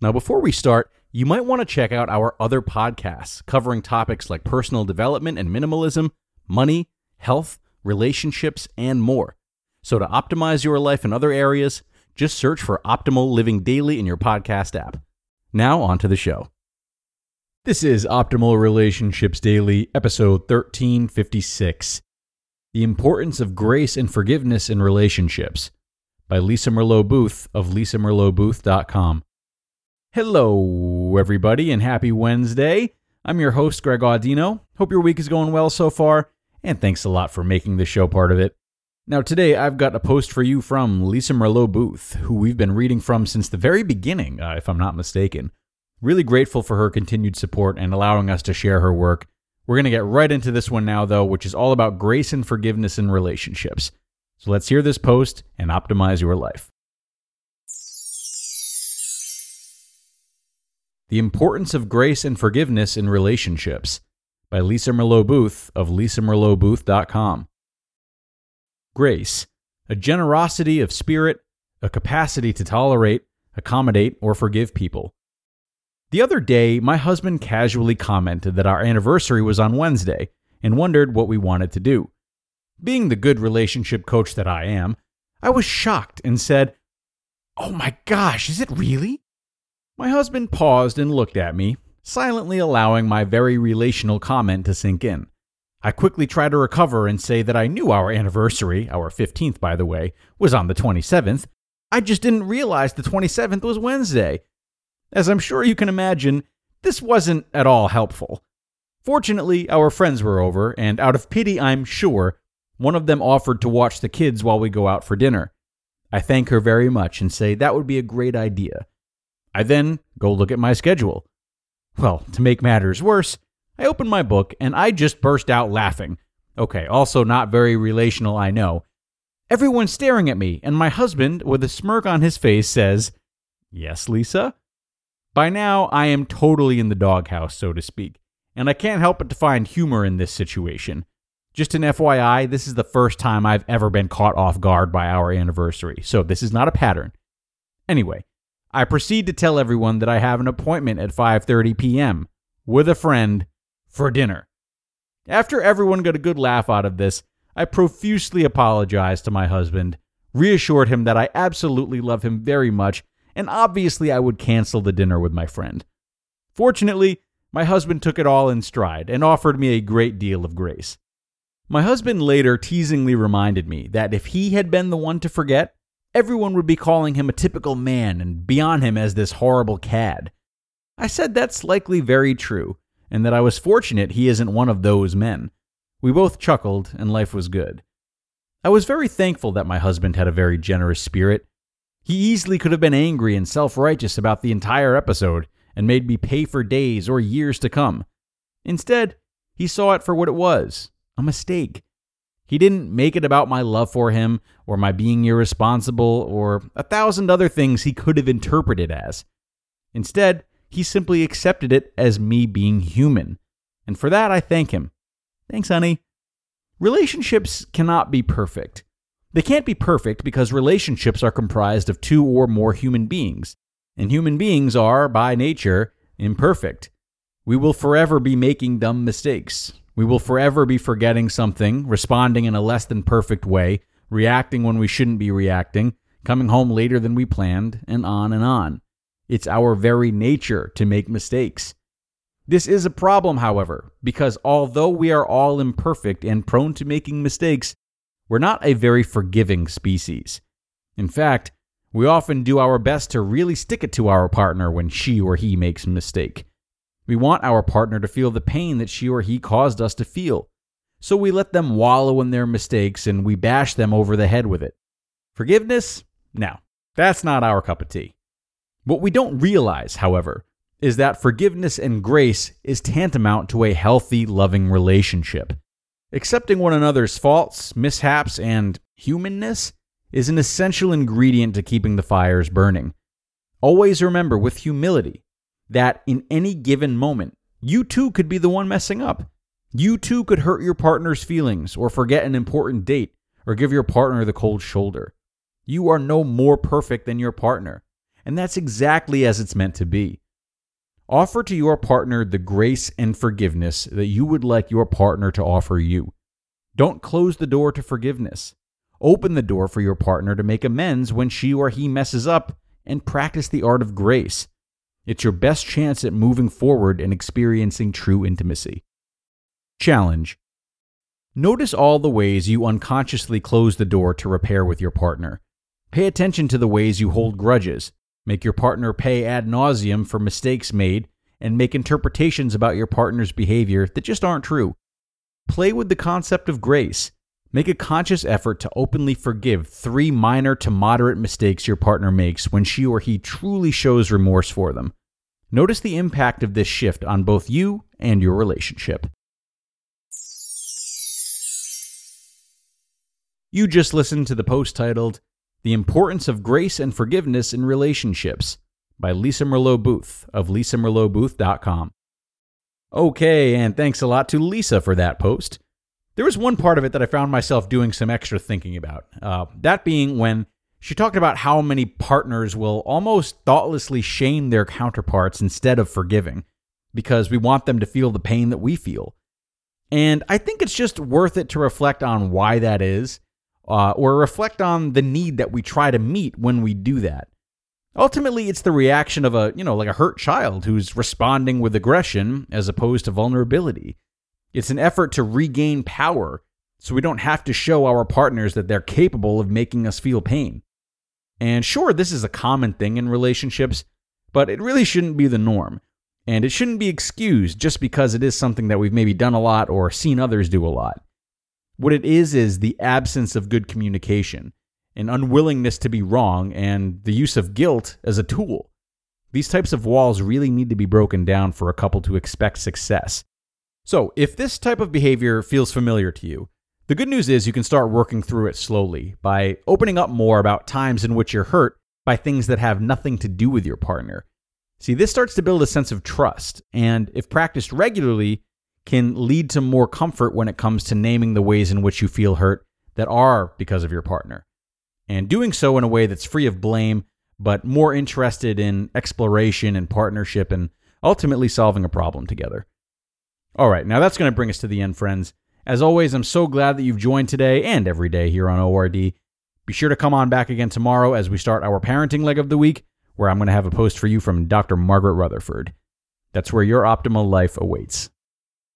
Now, before we start, you might want to check out our other podcasts covering topics like personal development and minimalism, money, health, relationships, and more. So, to optimize your life in other areas, just search for Optimal Living Daily in your podcast app. Now, on to the show. This is Optimal Relationships Daily, episode 1356 The Importance of Grace and Forgiveness in Relationships by Lisa Merlo Booth of lisamerlobooth.com. Hello, everybody, and happy Wednesday. I'm your host, Greg Audino. Hope your week is going well so far, and thanks a lot for making the show part of it. Now, today I've got a post for you from Lisa Merlo Booth, who we've been reading from since the very beginning, uh, if I'm not mistaken. Really grateful for her continued support and allowing us to share her work. We're going to get right into this one now, though, which is all about grace and forgiveness in relationships. So let's hear this post and optimize your life. The Importance of Grace and Forgiveness in Relationships by Lisa Merlo Booth of lisamerlobooth.com. Grace, a generosity of spirit, a capacity to tolerate, accommodate, or forgive people. The other day, my husband casually commented that our anniversary was on Wednesday and wondered what we wanted to do. Being the good relationship coach that I am, I was shocked and said, Oh my gosh, is it really? My husband paused and looked at me, silently allowing my very relational comment to sink in. I quickly tried to recover and say that I knew our anniversary, our 15th by the way, was on the 27th. I just didn't realize the 27th was Wednesday. As I'm sure you can imagine, this wasn't at all helpful. Fortunately, our friends were over, and out of pity, I'm sure, one of them offered to watch the kids while we go out for dinner. I thank her very much and say that would be a great idea. I then go look at my schedule. Well, to make matters worse, I open my book and I just burst out laughing. Okay, also not very relational, I know. Everyone's staring at me, and my husband, with a smirk on his face, says, Yes, Lisa? By now, I am totally in the doghouse, so to speak, and I can't help but to find humor in this situation. Just an FYI, this is the first time I've ever been caught off guard by our anniversary, so this is not a pattern. Anyway, I proceed to tell everyone that I have an appointment at 5:30 p.m. with a friend for dinner. After everyone got a good laugh out of this, I profusely apologized to my husband, reassured him that I absolutely love him very much, and obviously I would cancel the dinner with my friend. Fortunately, my husband took it all in stride and offered me a great deal of grace. My husband later teasingly reminded me that if he had been the one to forget, everyone would be calling him a typical man and beyond him as this horrible cad. I said that's likely very true, and that I was fortunate he isn't one of those men. We both chuckled, and life was good. I was very thankful that my husband had a very generous spirit. He easily could have been angry and self righteous about the entire episode and made me pay for days or years to come. Instead, he saw it for what it was a mistake. He didn't make it about my love for him or my being irresponsible or a thousand other things he could have interpreted as. Instead, he simply accepted it as me being human. And for that, I thank him. Thanks, honey. Relationships cannot be perfect. They can't be perfect because relationships are comprised of two or more human beings, and human beings are, by nature, imperfect. We will forever be making dumb mistakes. We will forever be forgetting something, responding in a less than perfect way, reacting when we shouldn't be reacting, coming home later than we planned, and on and on. It's our very nature to make mistakes. This is a problem, however, because although we are all imperfect and prone to making mistakes, we're not a very forgiving species. In fact, we often do our best to really stick it to our partner when she or he makes a mistake. We want our partner to feel the pain that she or he caused us to feel. So we let them wallow in their mistakes and we bash them over the head with it. Forgiveness? No, that's not our cup of tea. What we don't realize, however, is that forgiveness and grace is tantamount to a healthy, loving relationship. Accepting one another's faults, mishaps, and humanness is an essential ingredient to keeping the fires burning. Always remember with humility that in any given moment, you too could be the one messing up. You too could hurt your partner's feelings or forget an important date or give your partner the cold shoulder. You are no more perfect than your partner, and that's exactly as it's meant to be. Offer to your partner the grace and forgiveness that you would like your partner to offer you. Don't close the door to forgiveness. Open the door for your partner to make amends when she or he messes up and practice the art of grace. It's your best chance at moving forward and experiencing true intimacy. Challenge Notice all the ways you unconsciously close the door to repair with your partner. Pay attention to the ways you hold grudges, Make your partner pay ad nauseum for mistakes made, and make interpretations about your partner's behavior that just aren't true. Play with the concept of grace. Make a conscious effort to openly forgive three minor to moderate mistakes your partner makes when she or he truly shows remorse for them. Notice the impact of this shift on both you and your relationship. You just listened to the post titled the Importance of Grace and Forgiveness in Relationships by Lisa Merlo Booth of lisamerlobooth.com. Okay, and thanks a lot to Lisa for that post. There was one part of it that I found myself doing some extra thinking about. Uh, that being when she talked about how many partners will almost thoughtlessly shame their counterparts instead of forgiving because we want them to feel the pain that we feel. And I think it's just worth it to reflect on why that is uh, or reflect on the need that we try to meet when we do that. Ultimately, it's the reaction of a, you know, like a hurt child who's responding with aggression as opposed to vulnerability. It's an effort to regain power so we don't have to show our partners that they're capable of making us feel pain. And sure, this is a common thing in relationships, but it really shouldn't be the norm. And it shouldn't be excused just because it is something that we've maybe done a lot or seen others do a lot. What it is is the absence of good communication, an unwillingness to be wrong, and the use of guilt as a tool. These types of walls really need to be broken down for a couple to expect success. So, if this type of behavior feels familiar to you, the good news is you can start working through it slowly by opening up more about times in which you're hurt by things that have nothing to do with your partner. See, this starts to build a sense of trust, and if practiced regularly, can lead to more comfort when it comes to naming the ways in which you feel hurt that are because of your partner. And doing so in a way that's free of blame, but more interested in exploration and partnership and ultimately solving a problem together. All right, now that's going to bring us to the end, friends. As always, I'm so glad that you've joined today and every day here on ORD. Be sure to come on back again tomorrow as we start our parenting leg of the week, where I'm going to have a post for you from Dr. Margaret Rutherford. That's where your optimal life awaits.